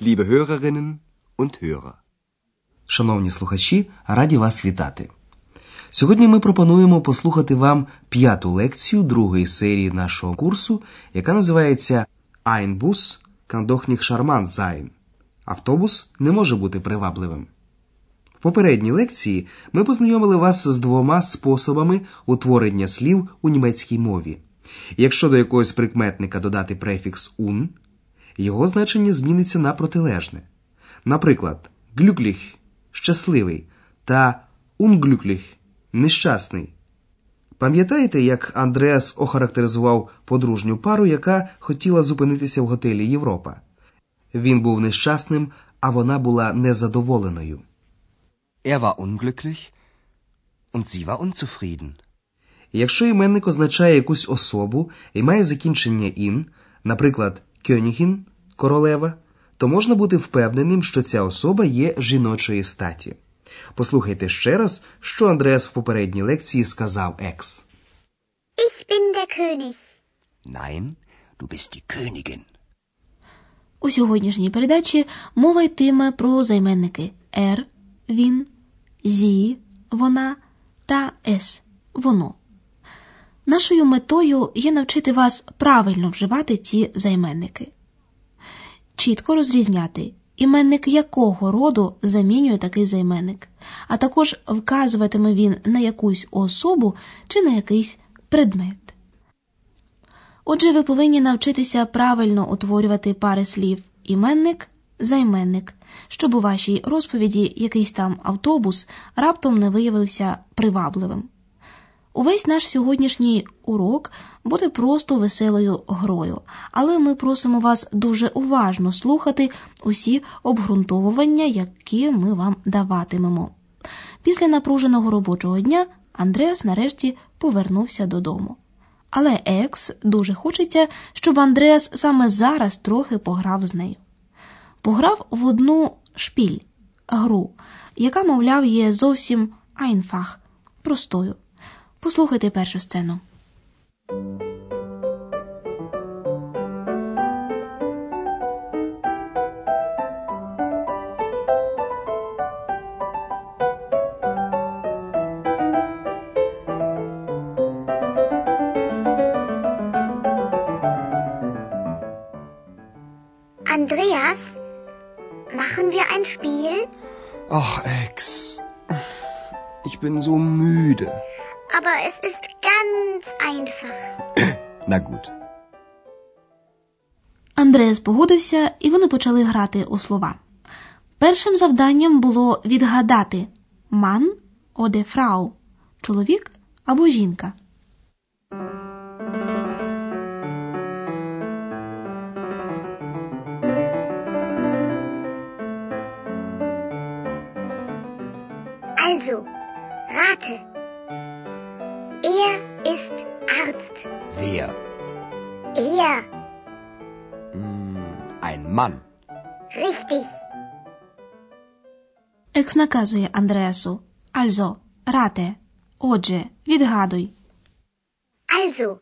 liebe Hörerinnen und Hörer. Шановні слухачі, раді вас вітати. Сьогодні ми пропонуємо послухати вам п'яту лекцію другої серії нашого курсу, яка називається Ein Bus kann doch. Автобус не може бути привабливим. В попередній лекції ми познайомили вас з двома способами утворення слів у німецькій мові. Якщо до якогось прикметника додати префікс un, його значення зміниться на протилежне. Наприклад, glücklich – щасливий та unglücklich – нещасний. Пам'ятаєте, як Андреас охарактеризував подружню пару, яка хотіла зупинитися в готелі Європа? Він був нещасним, а вона була незадоволеною. Er war unglücklich und sie war unzufrieden. Якщо іменник означає якусь особу і має закінчення ін, наприклад, Кьонігін королева, то можна бути впевненим, що ця особа є жіночої статі. Послухайте ще раз, що Андреас в попередній лекції сказав Екс. Ich bin der König. Nein, du bist die Königin. У сьогоднішній передачі мова йтиме про займенники «er», він, зі, вона та ес воно. Нашою метою є навчити вас правильно вживати ці займенники. Чітко розрізняти, іменник якого роду замінює такий займенник, а також вказуватиме він на якусь особу чи на якийсь предмет. Отже, ви повинні навчитися правильно утворювати пари слів іменник, займенник, щоб у вашій розповіді якийсь там автобус раптом не виявився привабливим. Увесь наш сьогоднішній урок буде просто веселою грою, але ми просимо вас дуже уважно слухати усі обґрунтовування, які ми вам даватимемо. Після напруженого робочого дня Андреас нарешті повернувся додому. Але Екс дуже хочеться, щоб Андреас саме зараз трохи пограв з нею. Пограв в одну шпіль гру, яка, мовляв, є зовсім айнфах простою. Послухайте першу сцену. Andreas, machen wir ein Spiel? Ach, Ex. Ich bin so müde. Aber es ist ganz einfach. Na gut. Андреас погодився, і вони почали грати у слова. Першим завданням було відгадати ман оде фрау чоловік або жінка. Mann. Richtig. Екс наказує Андреасу. Also, рате. Отже, відгадуй. Also,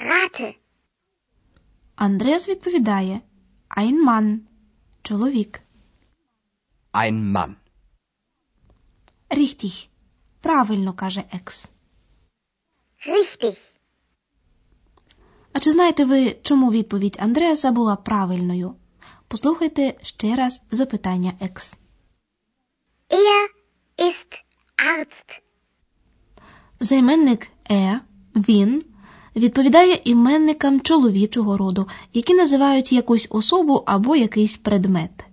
rate. Андреас відповідає Ein Mann. Чоловік. Ein Mann. Richtig. Правильно каже Екс. Richtig. А чи знаєте ви, чому відповідь Андреаса була правильною? Послухайте ще раз запитання Екс. Er ist Arzt. Займенник е, він відповідає іменникам чоловічого роду, які називають якусь особу або якийсь предмет.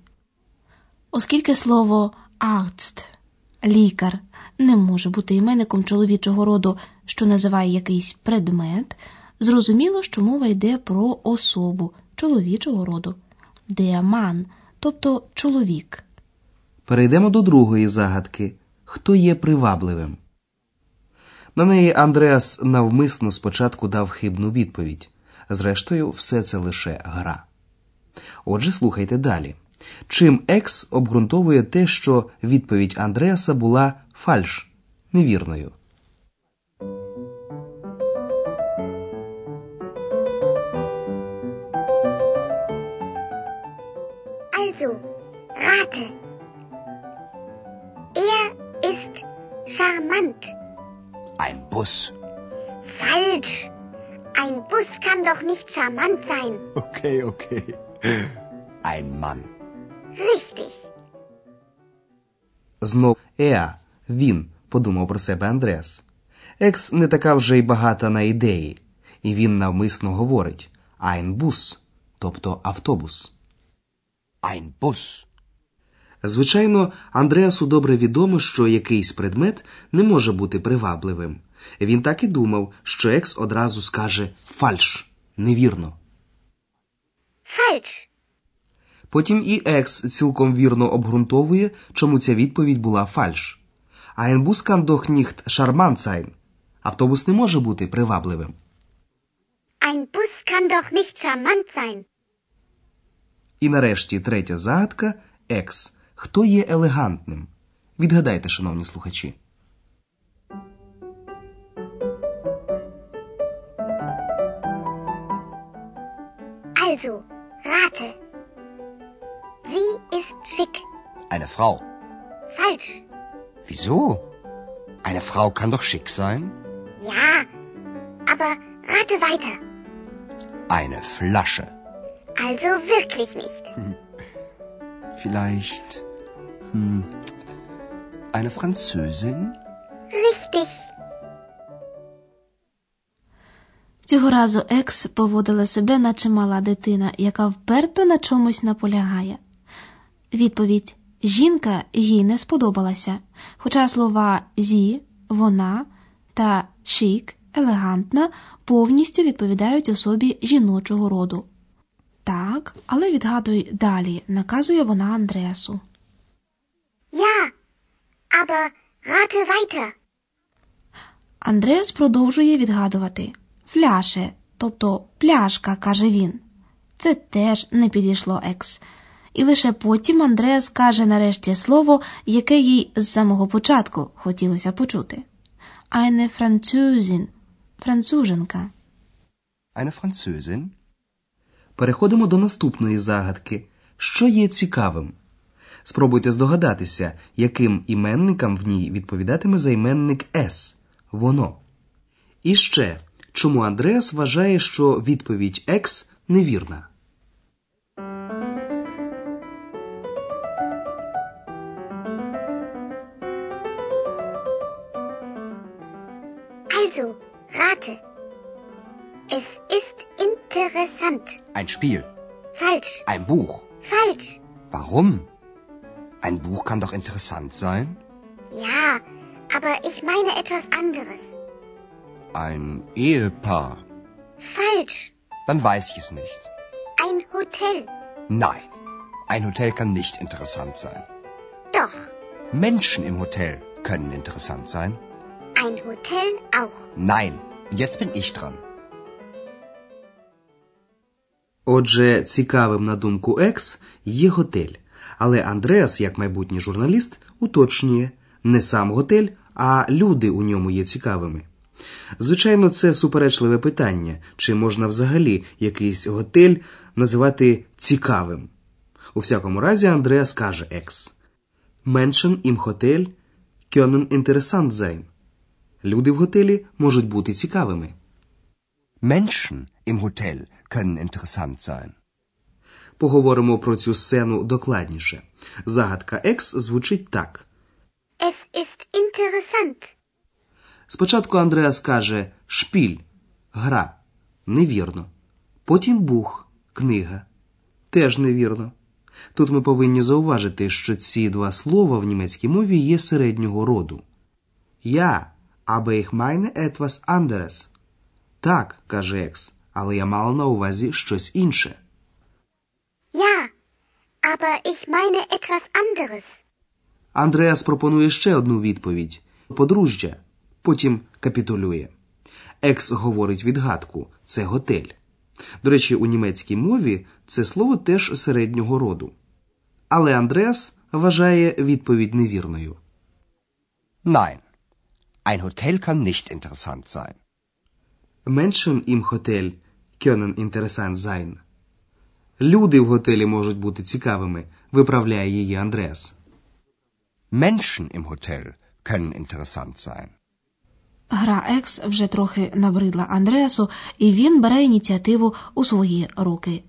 Оскільки слово «arzt» – лікар не може бути іменником чоловічого роду, що називає якийсь предмет, зрозуміло, що мова йде про особу чоловічого роду Mann, тобто чоловік. Перейдемо до другої загадки. Хто є привабливим? На неї Андреас навмисно спочатку дав хибну відповідь. Зрештою, все це лише гра. Отже, слухайте далі. Чим Екс обґрунтовує те, що відповідь Андреаса була фальш, невірною. Also, rate. Er ist charmant. Ein Bus. Falsch. Ein Bus kann doch nicht charmant sein. Okay, okay. Ein Mann. Richtig. Знов Еа, він, подумав про себе Андреас. Екс не така вже й багата на ідеї, і він навмисно говорить «ein Bus», тобто автобус. Ein Bus. Звичайно, Андреасу добре відомо, що якийсь предмет не може бути привабливим. Він так і думав, що екс одразу скаже фальш, невірно. Falsch. Потім і екс цілком вірно обґрунтовує, чому ця відповідь була фальш. Ein Bus kann doch nicht charmant sein. Автобус не може бути привабливим. Ein Bus kann doch nicht charmant sein. І нарешті третя загадка екс. Хто є елегантним? Відгадайте, шановні слухачі. Also, rate. Sie ist schick. Eine Frau. Falsch. Wieso? Eine Frau kann doch schick sein. Ja, aber rate weiter. Eine Flasche. Also wirklich nicht. Vielleicht. Hm, eine Französin? Richtig. Цього разу екс поводила себе, наче мала дитина, яка вперто на чомусь наполягає. Відповідь жінка їй не сподобалася, хоча слова зі, вона та шик, елегантна, повністю відповідають особі жіночого роду. Так, але відгадуй далі, наказує вона Андреасу. Ja, aber rate weiter. Андреас продовжує відгадувати фляше, тобто пляшка, каже він. Це теж не підійшло екс. І лише потім Андреас каже нарешті слово, яке їй з самого початку хотілося почути. Eine Französin – француженка. Eine Französin? Переходимо до наступної загадки. Що є цікавим? Спробуйте здогадатися, яким іменникам в ній відповідатиме займенник «с» – воно. І ще, чому Андреас вважає, що відповідь «екс» невірна? Interessant. Ein Spiel. Falsch. Ein Buch. Falsch. Warum? Ein Buch kann doch interessant sein. Ja, aber ich meine etwas anderes. Ein Ehepaar. Falsch. Dann weiß ich es nicht. Ein Hotel. Nein. Ein Hotel kann nicht interessant sein. Doch. Menschen im Hotel können interessant sein. Ein Hotel auch. Nein. Jetzt bin ich dran. Отже, цікавим на думку Екс є готель. Але Андреас, як майбутній журналіст, уточнює не сам готель, а люди у ньому є цікавими. Звичайно, це суперечливе питання, чи можна взагалі якийсь готель називати цікавим. У всякому разі, Андреас каже Екс. Menschen im Hotel können interessant sein. Люди в готелі можуть бути цікавими. Menschen im Hotel können interessant sein. Поговоримо про цю сцену докладніше. Загадка Екс звучить так. Es ist interessant. Спочатку Андреас каже шпіль, гра. Невірно. Потім бух, книга. Теж невірно. Тут ми повинні зауважити, що ці два слова в німецькій мові є середнього роду. Я, aber ich meine etwas anderes. Так, каже Екс, але я мала на увазі щось інше. Ja, aber ich meine etwas anderes. Андреас пропонує ще одну відповідь подружжя, потім капітулює. Екс говорить відгадку це готель. До речі, у німецькій мові це слово теж середнього роду. Але Андреас вважає відповідь невірною. Nein. Ein Hotel kann nicht interessant sein. Menschen im Hotel können interessant sein. Люди в готелі можуть бути цікавими, виправляє її Андреас. Menschen im Hotel können interessant sein. Гра Екс вже трохи набридла Андреасу, і він бере ініціативу у свої руки.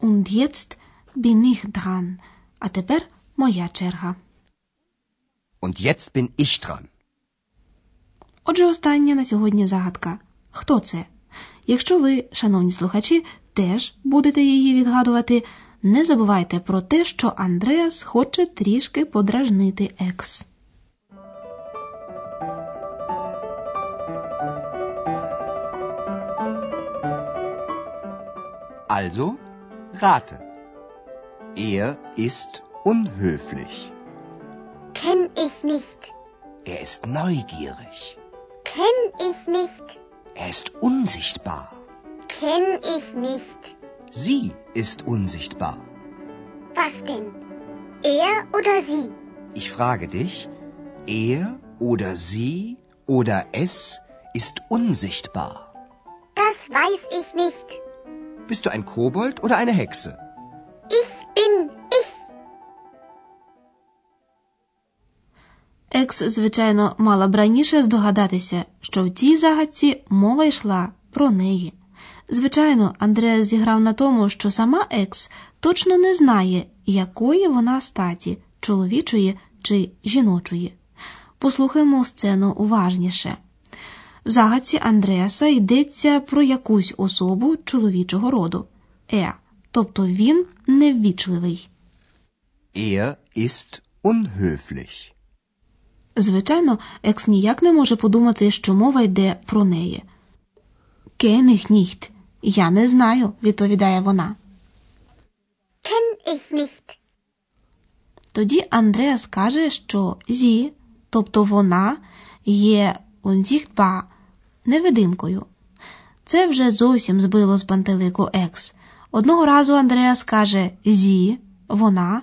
Und jetzt bin ich dran. А тепер моя черга. Und jetzt bin ich dran. Отже, остання на сьогодні загадка. Хто це? Якщо ви, шановні слухачі, теж будете її відгадувати, не забувайте про те, що Андреас хоче трішки подражнити екс. Also, rate. Er ist unhöflich. Kenn ich nicht. Er ist neugierig. Kenn ich nicht. Er ist unsichtbar. Kenn ich nicht. Sie ist unsichtbar. Was denn? Er oder sie? Ich frage dich, er oder sie oder es ist unsichtbar. Das weiß ich nicht. Bist du ein Kobold oder eine Hexe? Ich bin Екс, звичайно, мала б раніше здогадатися, що в цій загадці мова йшла про неї. Звичайно, Андреас зіграв на тому, що сама Екс точно не знає, якої вона статі чоловічої чи жіночої. Послухаймо сцену уважніше. В загадці Андреаса йдеться про якусь особу чоловічого роду е, тобто він неввічливий. Er ist unhöflich. Звичайно, екс ніяк не може подумати, що мова йде про неї. Ich nicht. Я не знаю, відповідає вона. Ich nicht. Тоді Андреас каже, що зі, тобто вона, є unsichtbar, невидимкою. Це вже зовсім збило з пантелику екс. Одного разу Андреас каже зі, вона,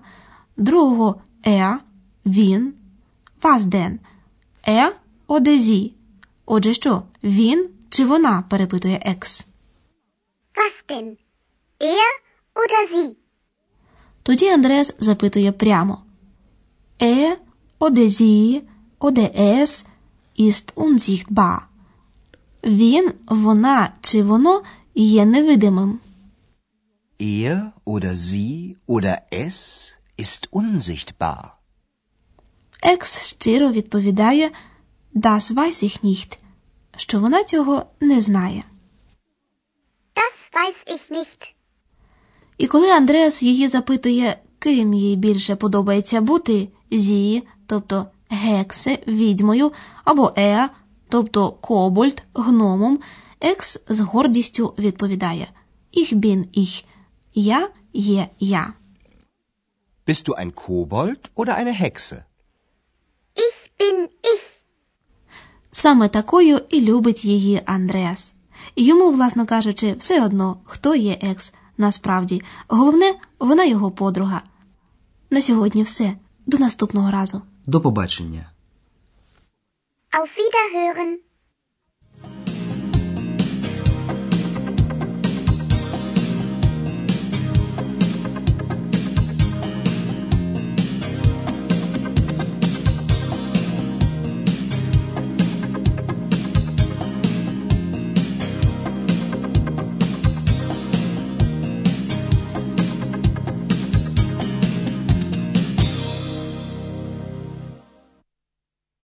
другого е, він. Was denn? Е оде зі. Отже що, він чи вона? перепитує екс. Was denn? Er oder sie? Тоді Андреас запитує прямо. Е оде зі, оде ес іст unsichtbar. Він, вона чи воно є невидимим. Er oder sie oder es ist unsichtbar. Екс щиро відповідає Das weiß ich nicht, що вона цього не знає. Das weiß ich nicht. І коли Андреас її запитує, ким їй більше подобається бути зі, тобто гексе, відьмою, або е, тобто кобольд, гномом, екс з гордістю відповідає Ich bin ich. Я є я. Bist du ein Kobold oder eine Hexe? Bin ich. Саме такою і любить її Андреас. Йому, власно кажучи, все одно, хто є екс насправді. Головне, вона його подруга. На сьогодні все. До наступного разу. До побачення. Auf Wiederhören.